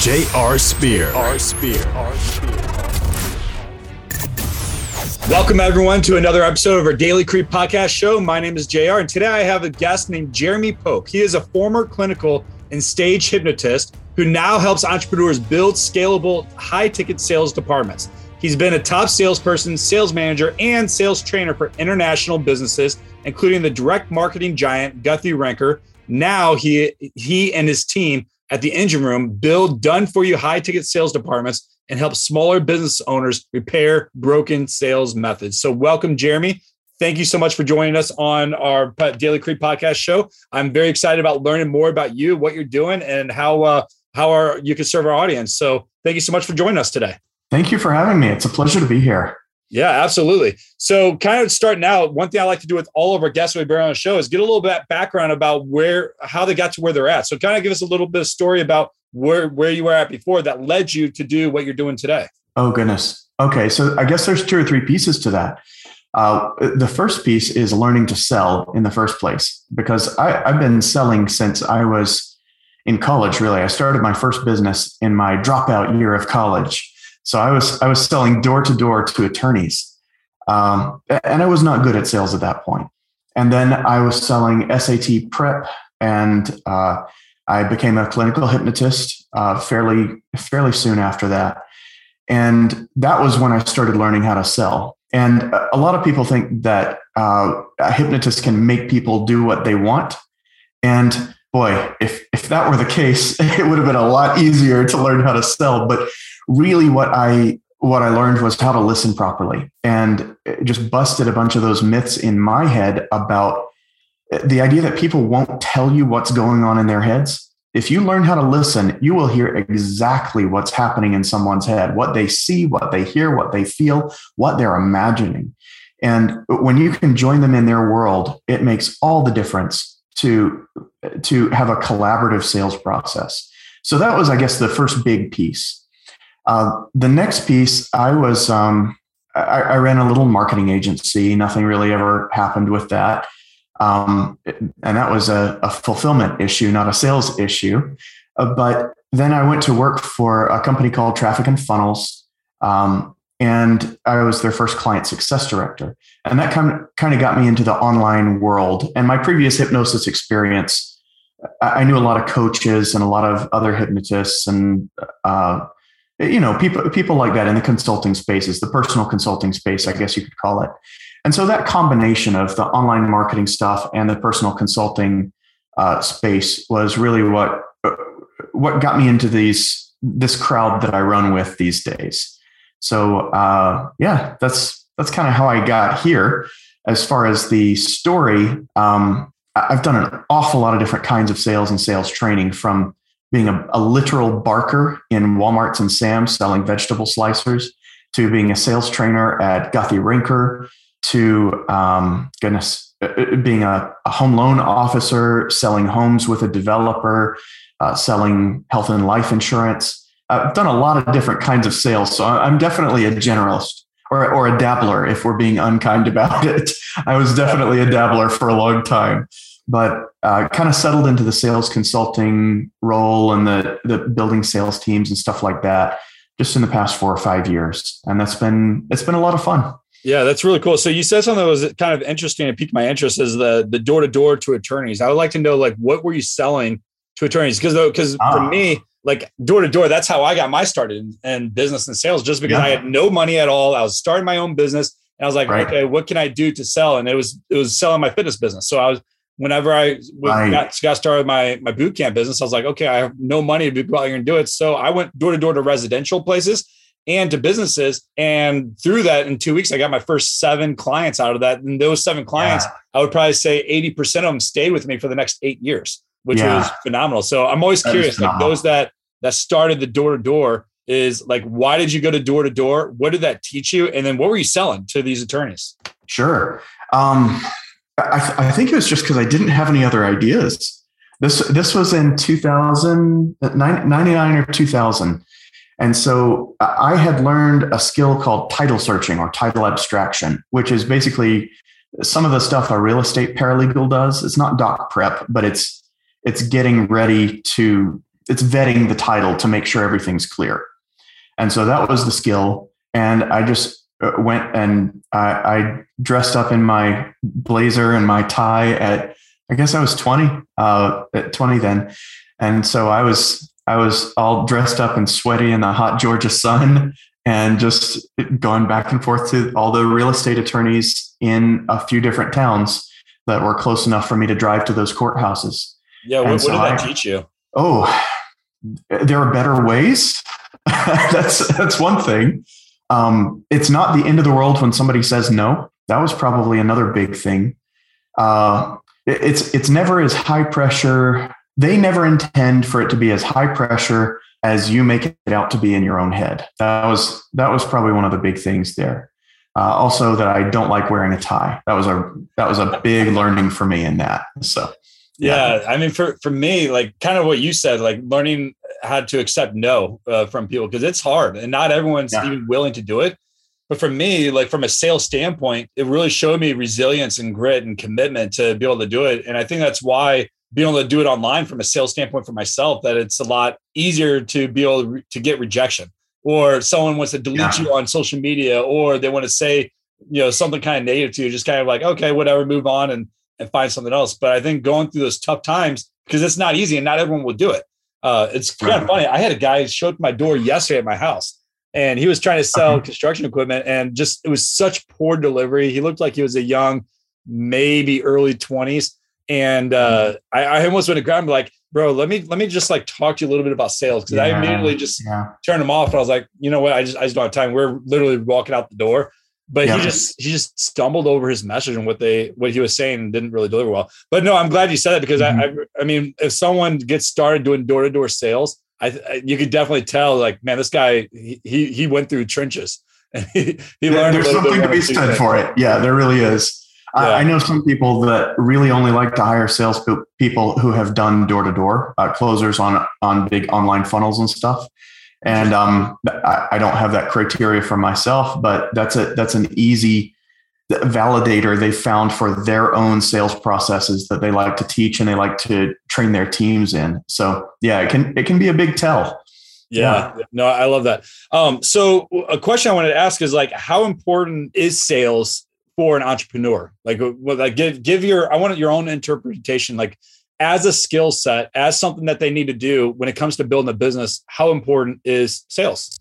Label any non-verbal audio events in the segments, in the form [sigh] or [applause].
J.R. Spear. R. Spear. R. Spear. Welcome, everyone, to another episode of our Daily Creed podcast show. My name is JR, and today I have a guest named Jeremy Pope. He is a former clinical and stage hypnotist who now helps entrepreneurs build scalable, high ticket sales departments. He's been a top salesperson, sales manager, and sales trainer for international businesses, including the direct marketing giant Guthy Renker. Now he he and his team at the engine room build done for you high ticket sales departments and help smaller business owners repair broken sales methods. So, welcome, Jeremy. Thank you so much for joining us on our Daily Creed podcast show. I'm very excited about learning more about you, what you're doing, and how uh, how you can serve our audience. So, thank you so much for joining us today. Thank you for having me. It's a pleasure to be here. Yeah, absolutely. So, kind of starting out, one thing I like to do with all of our guests we bring on the show is get a little bit background about where, how they got to where they're at. So, kind of give us a little bit of story about where where you were at before that led you to do what you're doing today. Oh goodness. Okay, so I guess there's two or three pieces to that. Uh, the first piece is learning to sell in the first place because I, I've been selling since I was in college. Really, I started my first business in my dropout year of college so I was I was selling door to door to attorneys, um, and I was not good at sales at that point. And then I was selling SAT prep, and uh, I became a clinical hypnotist uh, fairly fairly soon after that. And that was when I started learning how to sell. And a lot of people think that uh, a hypnotist can make people do what they want. And boy, if if that were the case, [laughs] it would have been a lot easier to learn how to sell. But really what I what I learned was how to listen properly and just busted a bunch of those myths in my head about the idea that people won't tell you what's going on in their heads. If you learn how to listen, you will hear exactly what's happening in someone's head, what they see, what they hear, what they feel, what they're imagining. And when you can join them in their world, it makes all the difference to, to have a collaborative sales process. So that was, I guess, the first big piece uh, the next piece, I was um, I, I, ran a little marketing agency. Nothing really ever happened with that, um, and that was a, a, fulfillment issue, not a sales issue. Uh, but then I went to work for a company called Traffic and Funnels, um, and I was their first client success director. And that kind of kind of got me into the online world. And my previous hypnosis experience, I knew a lot of coaches and a lot of other hypnotists and uh, you know people people like that in the consulting spaces the personal consulting space i guess you could call it. And so that combination of the online marketing stuff and the personal consulting uh, space was really what what got me into these this crowd that i run with these days. So uh, yeah that's that's kind of how i got here. As far as the story um, i've done an awful lot of different kinds of sales and sales training from being a, a literal barker in Walmarts and Sam's selling vegetable slicers, to being a sales trainer at Guthy Renker, to um, goodness, uh, uh, being a, a, home loan officer, selling homes with a developer, uh, selling health and life insurance. I've done a lot of different kinds of sales, so I'm definitely a generalist or, or a dabbler if we're being unkind about [laughs] it. I was definitely a dabbler for a long time but uh, kind of settled into the sales consulting role and the the building sales teams and stuff like that just in the past four or five years. And that's been it's been a lot of fun. Yeah that's really cool. So you said something that was kind of interesting and piqued my interest is the the door to door to attorneys. I would like to know like what were you selling to attorneys? Because though, because ah. for me like door to door that's how i got my started in, in business and sales just because yeah. i had no money at all. I was starting my own business and i was like right. okay what can i do to sell? And it was it was selling my fitness business. So i was whenever I right. got, got started my my boot camp business, I was like, okay, I have no money to go out here and do it. So I went door to door to residential places and to businesses. And through that, in two weeks, I got my first seven clients out of that. And those seven clients, yeah. I would probably say 80% of them stayed with me for the next eight years, which yeah. was phenomenal. So I'm always that curious, like those that that started the door to door, is like, why did you go to door to door? What did that teach you? And then what were you selling to these attorneys? Sure. Um, I, th- I think it was just because I didn't have any other ideas. This this was in 2000, 99 or 2000. And so I had learned a skill called title searching or title abstraction, which is basically some of the stuff a real estate paralegal does. It's not doc prep, but it's it's getting ready to it's vetting the title to make sure everything's clear. And so that was the skill. And I just went and I, I dressed up in my blazer and my tie at I guess I was 20, uh, at 20 then. And so I was, I was all dressed up and sweaty in the hot Georgia sun and just going back and forth to all the real estate attorneys in a few different towns that were close enough for me to drive to those courthouses. Yeah. What, so what did that I, teach you? Oh, there are better ways. [laughs] that's, that's one thing. Um, it's not the end of the world when somebody says no. That was probably another big thing. Uh, it's it's never as high pressure. They never intend for it to be as high pressure as you make it out to be in your own head. That was that was probably one of the big things there. Uh, also, that I don't like wearing a tie. That was a that was a big learning for me in that. So, yeah, yeah I mean, for for me, like kind of what you said, like learning how to accept no uh, from people because it's hard and not everyone's yeah. even willing to do it. But for me, like from a sales standpoint, it really showed me resilience and grit and commitment to be able to do it. And I think that's why being able to do it online from a sales standpoint for myself, that it's a lot easier to be able to, re- to get rejection or someone wants to delete yeah. you on social media or they want to say, you know, something kind of negative to you, just kind of like, okay, whatever, move on and, and find something else. But I think going through those tough times, because it's not easy and not everyone will do it. Uh, it's kind of funny. I had a guy show up at my door yesterday at my house and he was trying to sell uh-huh. construction equipment and just it was such poor delivery. He looked like he was a young, maybe early 20s. And uh, mm-hmm. I, I, almost went to grab him like, bro, let me let me just like talk to you a little bit about sales because yeah, I immediately just yeah. turned him off. And I was like, you know what? I just I just don't have time. We're literally walking out the door. But yeah. he just he just stumbled over his message and what they what he was saying didn't really deliver well. But no, I'm glad you said that because mm-hmm. I, I I mean if someone gets started doing door to door sales, I, you could definitely tell, like, man, this guy he he went through trenches. [laughs] And he, he learned. There's something to be said for it. Yeah, there really is. Yeah. I, I, know some people that really only like to hire sales people who have done door to door closers on on big online funnels and stuff. And um, I, I don't have that criteria for myself, but that's a that's an easy validator they found for their own sales processes that they like to teach and they like to train their teams in. So yeah, it can it can be a big tell. Yeah, yeah. no, I love that. Um, so a question I wanted to ask is like, how important is sales for an entrepreneur? Like, like give give your I want your own interpretation. Like, as a skill set, as something that they need to do when it comes to building a business, how important is sales?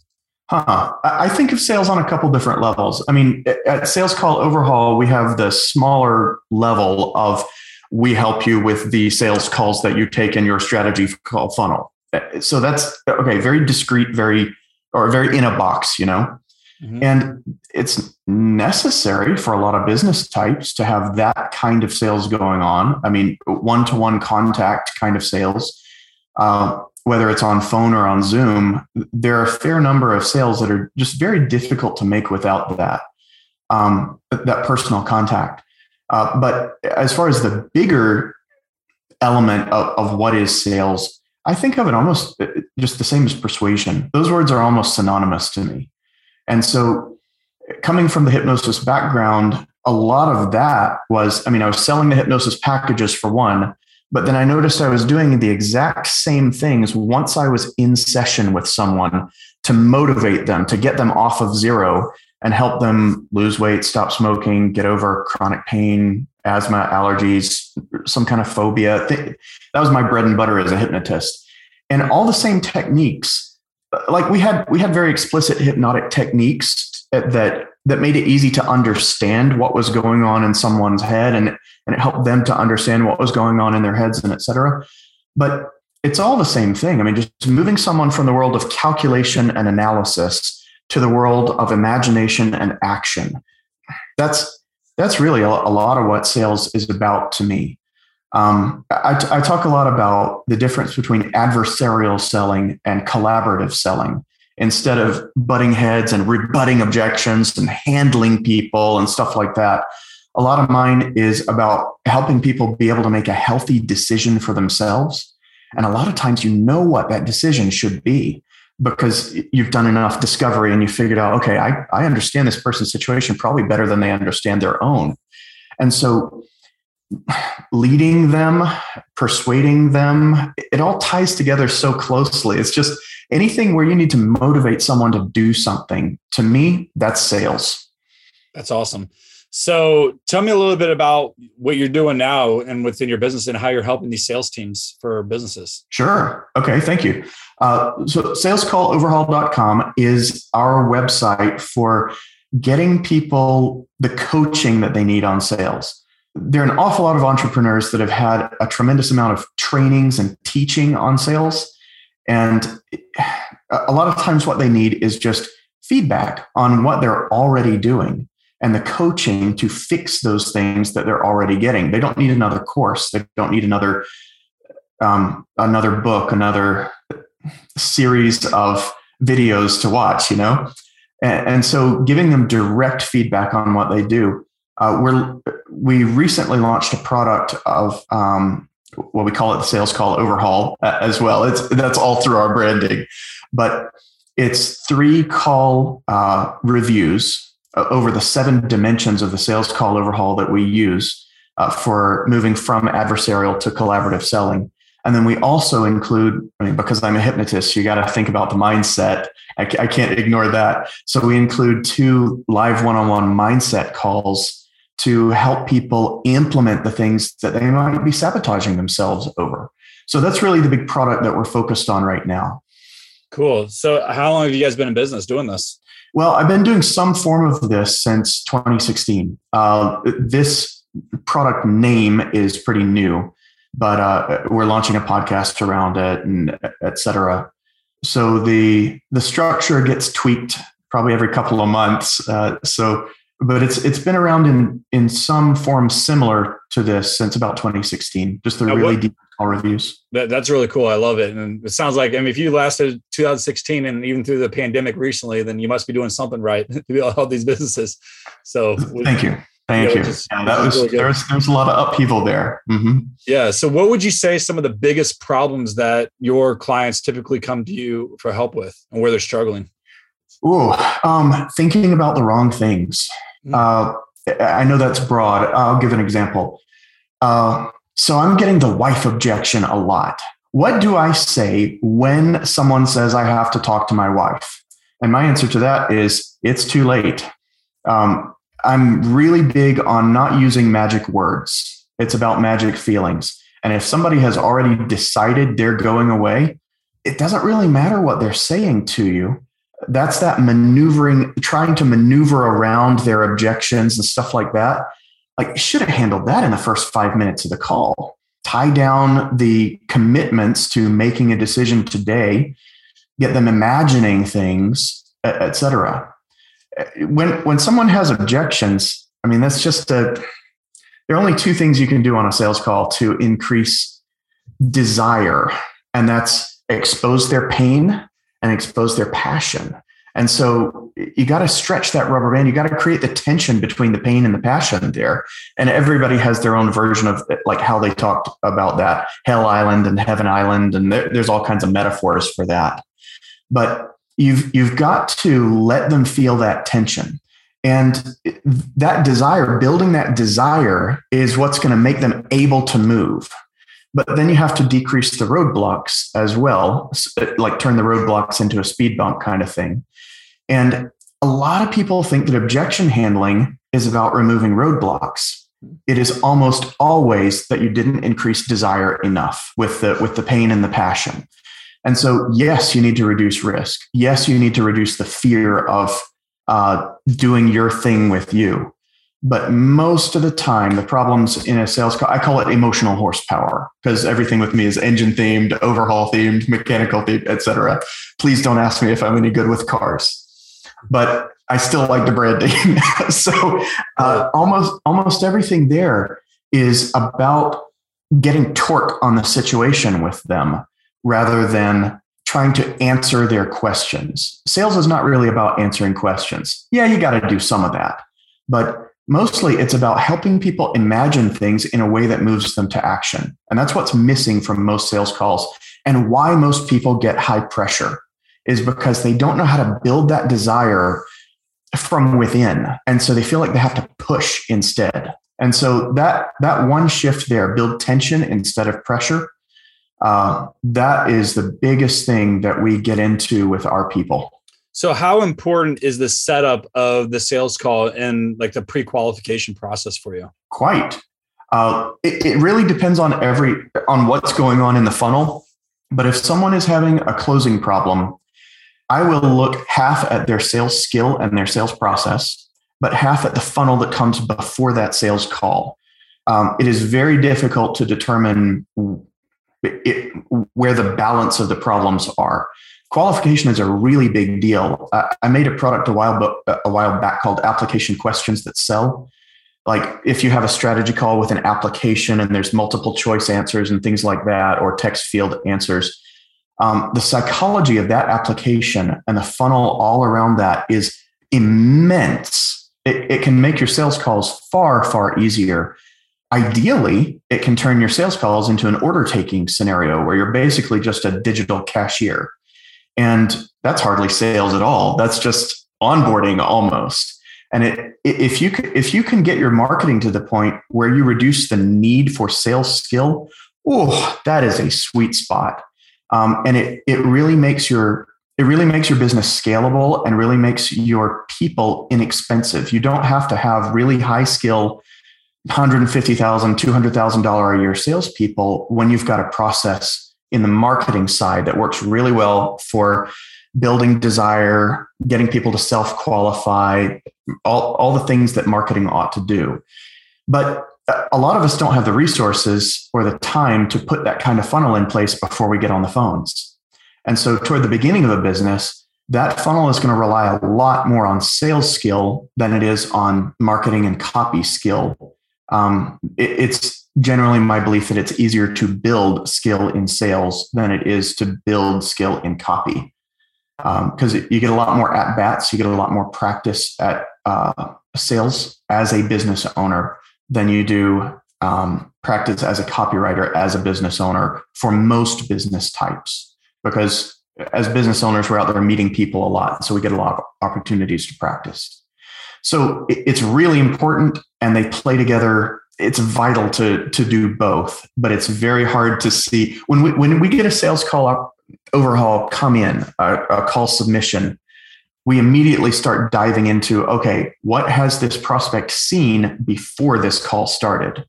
Huh. I think of sales on a couple different levels. I mean, at Sales Call Overhaul, we have the smaller level of we help you with the sales calls that you take in your strategy call funnel. Uh, so that's okay, very discreet, very or very in a box, you know. Mm-hmm. And it's necessary for a lot of business types to have that kind of sales going on. I mean, one to one contact kind of sales. Uh, whether it's on phone or on Zoom, there are a fair number of sales that are just very difficult to make without that um, that personal contact. Uh, but as far as the bigger element of, of what is sales, I think of it almost uh, just the same as persuasion. Those words are almost synonymous to me. And so, coming from the hypnosis background, a lot of that was I mean, I was selling the hypnosis packages for one, but then I noticed I was doing the exact same things once I was in session with someone to motivate them, to get them off of zero and help them lose weight, stop smoking, get over chronic pain, asthma, allergies, some kind of phobia. That was my bread and butter as a hypnotist. And all the same techniques, like we had, we had very explicit hypnotic techniques that that made it easy to understand what was going on in someone's head and, and it helped them to understand what was going on in their heads and et cetera. But it's all the same thing. I mean, just moving someone from the world of calculation and analysis to the world of imagination and action. That's that's really a, a lot of what sales is about to me. Um, I, I talk a lot about the difference between adversarial selling and collaborative selling instead of butting heads and rebutting objections and handling people and stuff like that. A lot of mine is about helping people be able to make a healthy decision for themselves. And a lot of times you know what that decision should be because you've done enough discovery and you figured out, okay, I, I understand this person's situation probably better than they understand their own. And so leading them, persuading them, it all ties together so closely. It's just anything where you need to motivate someone to do something. To me, that's sales. That's awesome. So tell me a little bit about what you're doing now and within your business and how you're helping these sales teams for businesses. Sure. Okay. Thank you. Uh, so salescalloverhaul.com is our website for getting people the coaching that they need on sales. There are an awful lot of entrepreneurs that have had a tremendous amount of trainings and teaching on sales. And a lot of times, what they need is just feedback on what they're already doing and the coaching to fix those things that they're already getting. They don't need another course. They don't need another um, another book, another series of videos to watch. You know, and, and so giving them direct feedback on what they do. Uh, we're we recently launched a product of um, what we call it the sales call overhaul uh, as well. It's that's all through our branding, but it's three call uh, reviews uh, over the seven dimensions of the sales call overhaul that we use uh, for moving from adversarial to collaborative selling. And then we also include, I mean, because I'm a hypnotist, you got to think about the mindset. I, I can't ignore that. So we include two live one on one mindset calls to help people implement the things that they might be sabotaging themselves over. So that's really the big product that we're focused on right now. Cool. So, how long have you guys been in business doing this? Well, I've been doing some form of this since 2016. Uh, this product name is pretty new, but uh, we're launching a podcast around it and et cetera. So the the structure gets tweaked probably every couple of months. Uh, so, but it's it's been around in in some form similar to this since about 2016. Just the now really what, deep reviews. That, that's really cool. I love it. And it sounds like, I mean, if you lasted 2016 and even through the pandemic recently, then you must be doing something right [laughs] to be able to help these businesses. So thank you. Thank you. Know, you. Just, yeah, that was, really there's, there's a lot of upheaval there. Mm-hmm. Yeah. So what would you say some of the biggest problems that your clients typically come to you for help with and where they're struggling? Ooh, um, thinking about the wrong things. Uh, I know that's broad. I'll give an example. Uh, so I'm getting the wife objection a lot. What do I say when someone says I have to talk to my wife? And my answer to that is it's too late. Um, I'm really big on not using magic words. It's about magic feelings. And if somebody has already decided they're going away, it doesn't really matter what they're saying to you. That's that maneuvering, trying to maneuver around their objections and stuff like that. Like should have handled that in the first five minutes of the call. Tie down the commitments to making a decision today. Get them imagining things etc when when someone has objections i mean that's just a there are only two things you can do on a sales call to increase desire and that's expose their pain and expose their passion and so you got to stretch that rubber band. You got to create the tension between the pain and the passion there. And everybody has their own version of like how they talked about that Hell Island and Heaven Island. And there, there's all kinds of metaphors for that. But you've, you've got to let them feel that tension. And that desire, building that desire is what's going to make them able to move. But then you have to decrease the roadblocks as well, like turn the roadblocks into a speed bump kind of thing. And a lot of people think that objection handling is about removing roadblocks. It is almost always that you didn't increase desire enough with the with the pain and the passion. And so, yes, you need to reduce risk. Yes, you need to reduce the fear of uh, doing your thing with you. But most of the time, the problems in a sales call, I call it emotional horsepower because everything with me is engine themed, overhaul themed, mechanical themed, etc. Please don't ask me if I'm any good with cars but I still like the branding. [laughs] so uh, almost almost everything there is about getting torque on the situation with them rather than trying to answer their questions. Sales is not really about answering questions. Yeah, you got to do some of that. But mostly it's about helping people imagine things in a way that moves them to action. And that's what's missing from most sales calls and why most people get high pressure is because they don't know how to build that desire from within. And so they feel like they have to push instead. And so that that one shift there, build tension instead of pressure, uh, that is the biggest thing that we get into with our people. So, how important is the setup of the sales call and like the pre-qualification process for you? Quite. Uh, it, it really depends on every on what's going on in the funnel. But if someone is having a closing problem, I will look half at their sales skill and their sales process, but half at the funnel that comes before that sales call. Um, it is very difficult to determine it, where the balance of the problems are. Qualification is a really big deal. I, I made a product a while, a while back called Application Questions That Sell. Like if you have a strategy call with an application and there's multiple choice answers and things like that, or text field answers, um, the psychology of that application and the funnel all around that is immense. It, it can make your sales calls far, far easier. Ideally, it can turn your sales calls into an order taking scenario where you're basically just a digital cashier. And that's hardly sales at all. That's just onboarding almost. And it, if you if you can get your marketing to the point where you reduce the need for sales skill, oh, that is a sweet spot um, and it it really makes your it really makes your business scalable and really makes your people inexpensive. You don't have to have really high skill, $150,000, $200,000 a year salespeople when you've got a process in the marketing side that works really well for building desire, getting people to self qualify, all, all the things that marketing ought to do. But a lot of us don't have the resources or the time to put that kind of funnel in place before we get on the phones. And so, toward the beginning of a business, that funnel is going to rely a lot more on sales skill than it is on marketing and copy skill. Um, it, it's generally my belief that it's easier to build skill in sales than it is to build skill in copy. Because um, you get a lot more at bats, you get a lot more practice at uh, sales as a business owner than you do um, practice as a copywriter, as a business owner for most business types. Because as business owners, we're out there meeting people a lot. So we get a lot of opportunities to practice. So it's really important and they play together. It's vital to, to do both, but it's very hard to see when we, when we get a sales call up, overhaul come in, a, a call submission, we immediately start diving into okay, what has this prospect seen before this call started?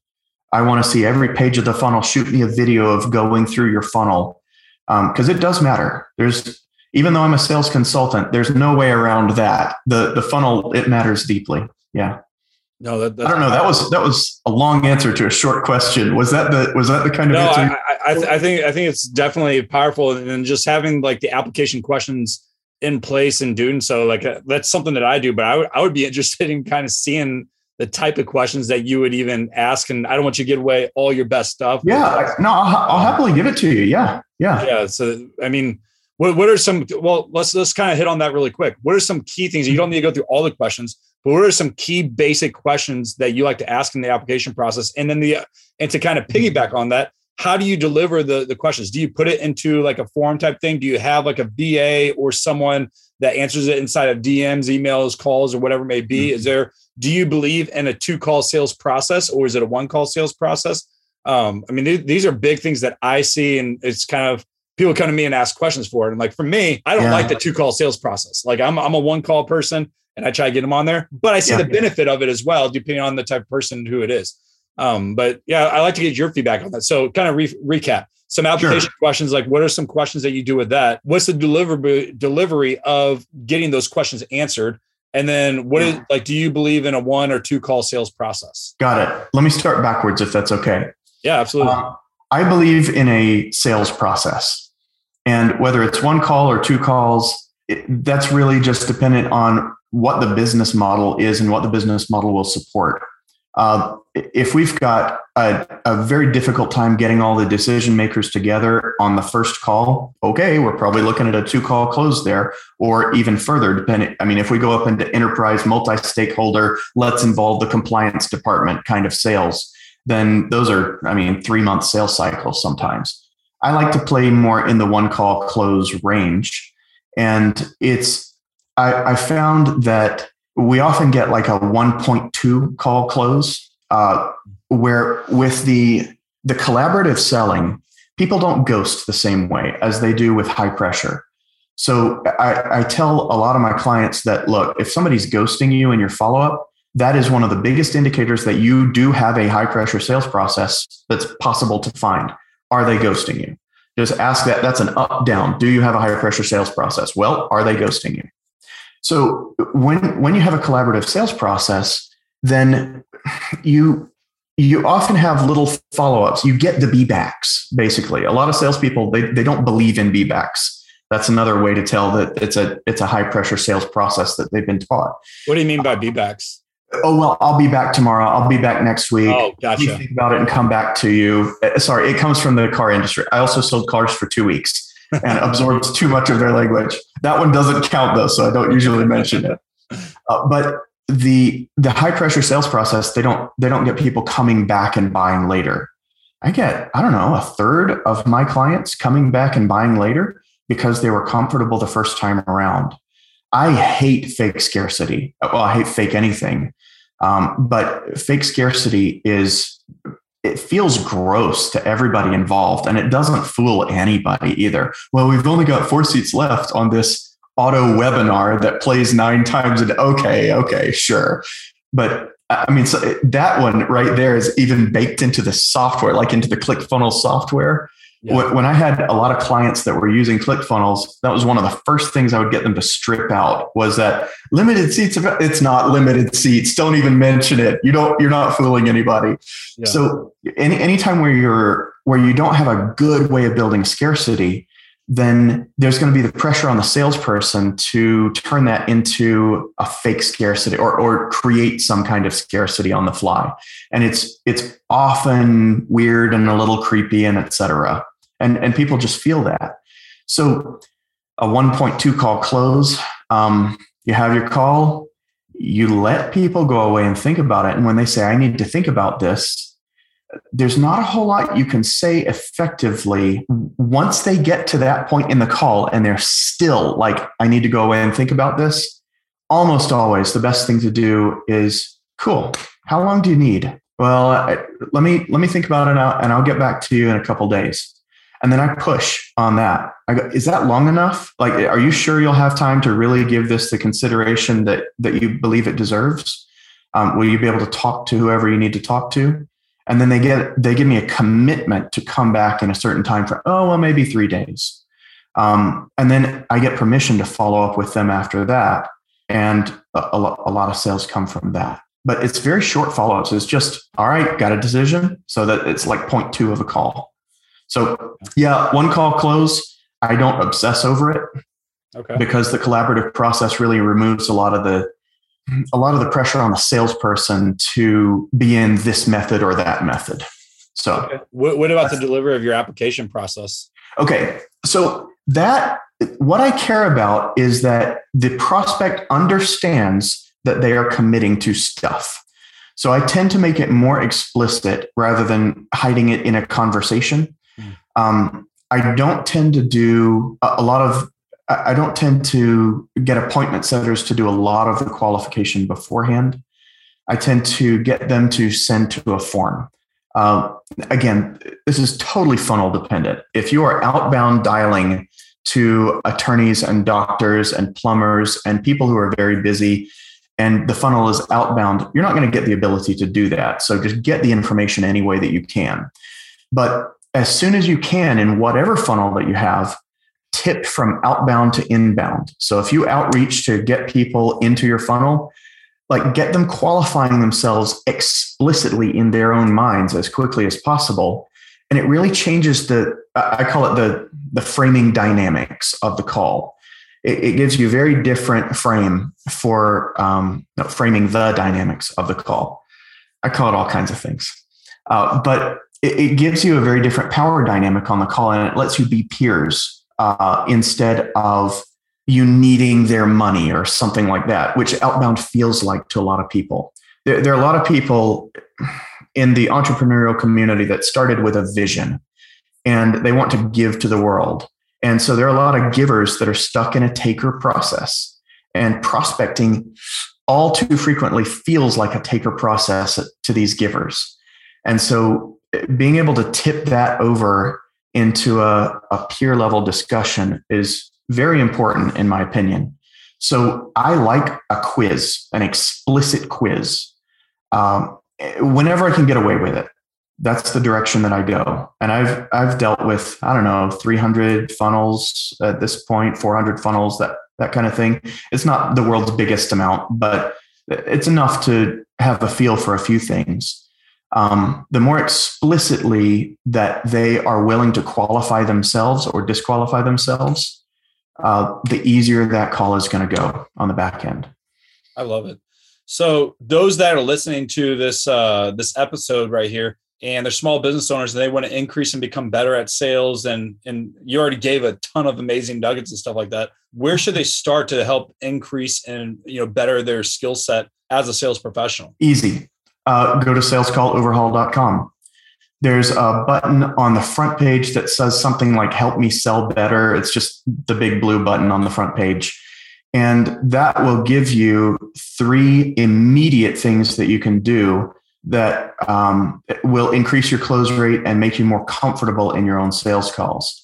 I want to see every page of the funnel. Shoot me a video of going through your funnel because um, it does matter. There's even though I'm a sales consultant, there's no way around that. The the funnel it matters deeply. Yeah. No, that, I don't know. That was that was a long answer to a short question. Was that the was that the kind of no, answer? I, I, I think I think it's definitely powerful, and just having like the application questions in place and doing so like uh, that's something that i do but I would, I would be [laughs] interested in kind of seeing the type of questions that you would even ask and i don't want you to give away all your best stuff yeah no I'll, I'll happily give it to you yeah yeah yeah so i mean what, what are some well let's let's kind of hit on that really quick what are some key things you don't need to go through all the questions but what are some key basic questions that you like to ask in the application process and then the and to kind of piggyback on that how do you deliver the, the questions? Do you put it into like a form type thing? Do you have like a VA or someone that answers it inside of DMs, emails, calls, or whatever it may be? Mm-hmm. Is there, do you believe in a two call sales process or is it a one call sales process? Um, I mean, th- these are big things that I see, and it's kind of people come to me and ask questions for it. And like for me, I don't yeah. like the two call sales process. Like I'm, I'm a one call person and I try to get them on there, but I see yeah. the benefit of it as well, depending on the type of person who it is. Um, but yeah, I like to get your feedback on that. So kind of re- recap some application sure. questions. Like what are some questions that you do with that? What's the delivery delivery of getting those questions answered? And then what is like, do you believe in a one or two call sales process? Got it. Let me start backwards if that's okay. Yeah, absolutely. Uh, I believe in a sales process. And whether it's one call or two calls, it, that's really just dependent on what the business model is and what the business model will support. Uh, if we've got a, a, very difficult time getting all the decision makers together on the first call, okay, we're probably looking at a two call close there, or even further, depending. I mean, if we go up into enterprise, multi stakeholder, let's involve the compliance department kind of sales, then those are, I mean, three month sales cycles sometimes. I like to play more in the one call close range. And it's, I, I found that we often get like a 1.2 call close uh, where with the the collaborative selling people don't ghost the same way as they do with high pressure so I, I tell a lot of my clients that look if somebody's ghosting you in your follow-up that is one of the biggest indicators that you do have a high pressure sales process that's possible to find are they ghosting you just ask that that's an up down do you have a high pressure sales process well are they ghosting you so when when you have a collaborative sales process, then you you often have little follow-ups. You get the be backs, basically. A lot of salespeople they, they don't believe in be backs. That's another way to tell that it's a it's a high pressure sales process that they've been taught. What do you mean by uh, be backs? Oh well, I'll be back tomorrow. I'll be back next week. Oh, gotcha. think about it and come back to you. Uh, sorry, it comes from the car industry. I also sold cars for two weeks [laughs] and absorbs too much of their language. That one doesn't count though, so I don't usually mention it. Uh, but the the high pressure sales process, they don't they don't get people coming back and buying later. I get I don't know a third of my clients coming back and buying later because they were comfortable the first time around. I hate fake scarcity. Well, I hate fake anything. Um, but fake scarcity is it feels gross to everybody involved and it doesn't fool anybody either. Well, we've only got four seats left on this auto webinar that plays nine times a day. Okay, okay, sure. But I mean, so that one right there is even baked into the software, like into the ClickFunnels software. Yeah. When I had a lot of clients that were using ClickFunnels, that was one of the first things I would get them to strip out was that limited seats. It's not limited seats. Don't even mention it. You don't. You're not fooling anybody. Yeah. So any anytime where you're where you don't have a good way of building scarcity, then there's going to be the pressure on the salesperson to turn that into a fake scarcity or, or create some kind of scarcity on the fly. And it's it's often weird and a little creepy and etc and and people just feel that. So a 1.2 call close, um, you have your call, you let people go away and think about it, and when they say, "I need to think about this," there's not a whole lot you can say effectively once they get to that point in the call and they're still like, I need to go away and think about this. Almost always, the best thing to do is, cool. How long do you need? Well, let me let me think about it and I'll get back to you in a couple days and then I push on that. I go, is that long enough? Like, are you sure you'll have time to really give this the consideration that that you believe it deserves? Um, will you be able to talk to whoever you need to talk to? And then they get they give me a commitment to come back in a certain time for oh well maybe three days, um, and then I get permission to follow up with them after that, and a, a lot of sales come from that. But it's very short follow ups. It's just all right, got a decision, so that it's like point two of a call so yeah, one call close. I don't obsess over it. Okay. Because the collaborative process really removes a lot of the a lot of the pressure on the salesperson to be in this method or that method. So okay. what, what about the delivery of your application process? Okay. So that what I care about is that the prospect understands that they are committing to stuff. So I tend to make it more explicit rather than hiding it in a conversation. Um, I don't tend to do a lot of, I don't tend to get appointment setters to do a lot of the qualification beforehand. I tend to get them to send to a form. Uh, again, this is totally funnel dependent. If you are outbound dialing to attorneys and doctors and plumbers and people who are very busy, and the funnel is outbound, you're not going to get the ability to do that. So just get the information any way that you can. But as soon as you can in whatever funnel that you have, tip from outbound to inbound. So if you outreach to get people into your funnel, like get them qualifying themselves explicitly in their own minds as quickly as possible. And it really changes the, I call it the, the framing dynamics of the call. It, it gives you a very different frame for um, framing the dynamics of the call. I call it all kinds of things. Uh, but it, it, gives you a very different power dynamic on the call and it lets you be peers uh, instead of you needing their money or something like that, which outbound feels like to a lot of people. There, there are a lot of people in the entrepreneurial community that started with a vision and they want to give to the world. And so there are a lot of givers that are stuck in a taker process. And prospecting all too frequently feels like a taker process to these givers. And so being able to tip that over into a, a peer level discussion is very important, in my opinion. So I like a quiz, an explicit quiz. Um, whenever I can get away with it, that's the direction that I go. And I've I've dealt with I don't know 300 funnels at this point, 400 funnels, that that kind of thing. It's not the world's biggest amount, but it's enough to have a feel for a few things. Um, the more explicitly that they are willing to qualify themselves or disqualify themselves, uh, the easier that call is going to go on the back end. I love it. So those that are listening to this uh, this episode right here, and they're small business owners and they want to increase and become better at sales and and you already gave a ton of amazing nuggets and stuff like that where should they start to help increase and you know better their skill set as a sales professional easy uh, go to salescalloverhaul.com there's a button on the front page that says something like help me sell better. It's just the big blue button on the front page. And that will give you three immediate things that you can do that um, will increase your close rate and make you more comfortable in your own sales calls.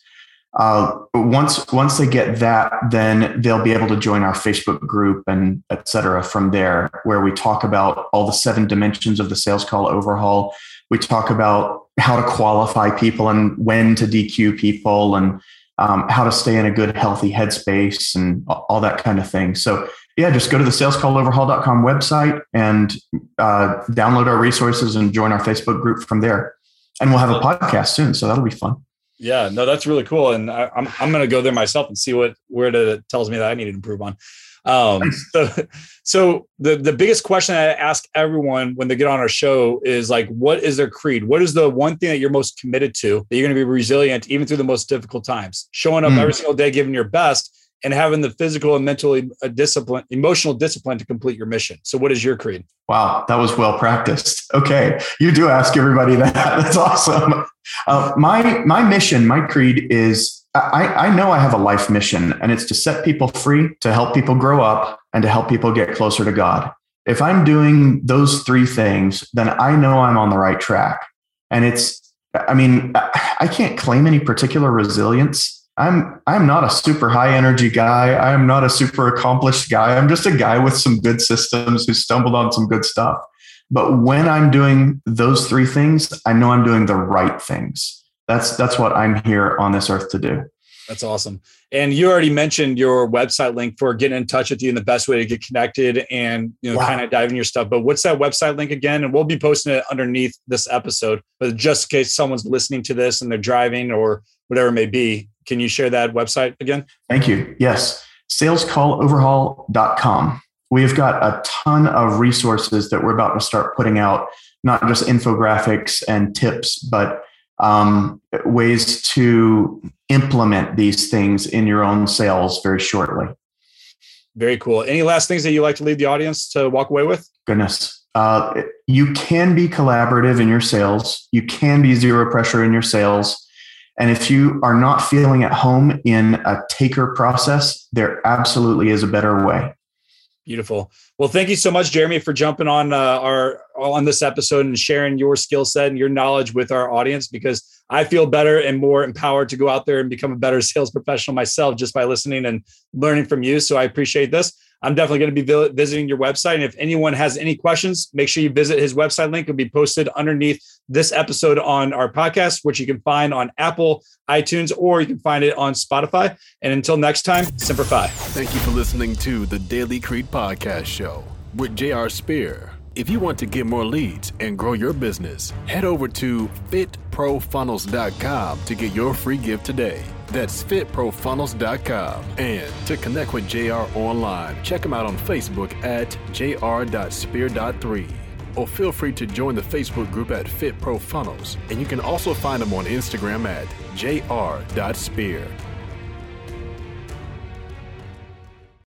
Uh, once once they get that, then they'll be able to join our Facebook group and et cetera from there, where we talk about all the seven dimensions of the sales call overhaul. We talk about how to qualify people and when to DQ people and um, how to stay in a good, healthy headspace and all that kind of thing. So yeah, just go to the salescalloverhaul.com website and uh, download our resources and join our Facebook group from there. And we'll have a podcast soon, so that'll be fun. Yeah, no, that's really cool, and I, am I'm, I'm going to go there myself and see what where it tells me that I need to improve on. Um, so, [laughs] so the the biggest question I ask everyone when they get on our show is like, what is their creed? What is the one thing that you're most committed to that you're going to be resilient even through the most difficult times? Showing up mm. every single day, giving your best, and having the physical and mentally uh, discipline, emotional discipline to complete your mission. So, what is your creed? Wow, that was well practiced. Okay, you do ask everybody [laughs] that. That's awesome. Uh, my my mission, my creed is I, I know I have a life mission, and it's to set people free, to help people grow up, and to help people get closer to God. If I'm doing those three things, then I know I'm on the right track. And it's, I mean, I can't claim any particular resilience I'm I'm not a super high energy guy. I am not a super accomplished guy. I'm just a guy with some good systems who stumbled on some good stuff. But when I'm doing those three things, I know I'm doing the right things. That's that's what I'm here on this earth to do. That's awesome. And you already mentioned your website link for getting in touch with you and the best way to get connected and you know wow. kind of dive in your stuff. But what's that website link again? And we'll be posting it underneath this episode. But just in case someone's listening to this and they're driving or whatever it may be, can you share that website again? Thank you. Yes, salescalloverhaul.com. We've got a ton of resources that we're about to start putting out, not just infographics and tips, but um, ways to implement these things in your own sales very shortly. Very cool. Any last things that you like to leave the audience to walk away with? Goodness. Uh, you can be collaborative in your sales. You can be zero pressure in your sales. And if you are not feeling at home in a taker process, there absolutely is a better way. Beautiful. Well, thank you so much, Jeremy, for jumping on uh, our on this episode and sharing your skill set and your knowledge with our audience. Because I feel better and more empowered to go out there and become a better [laughs] sales professional myself just by listening and learning from you. So I appreciate this. I'm definitely going to be visiting your website. And if anyone has any questions, make sure you visit his website link. It'll be posted underneath this episode on our podcast, which you can find on Apple, iTunes, or you can find it on Spotify. And until next time, Semper Fi. Thank you for listening to the Daily Creed Podcast Show with J.R. Spear. If you want to get more leads and grow your business, head over to fitprofunnels.com to get your free gift today. That's fitprofunnels.com. And to connect with JR online, check him out on Facebook at jr.spear.3. or feel free to join the Facebook group at Fit Pro Funnels. And you can also find him on Instagram at jr.spear.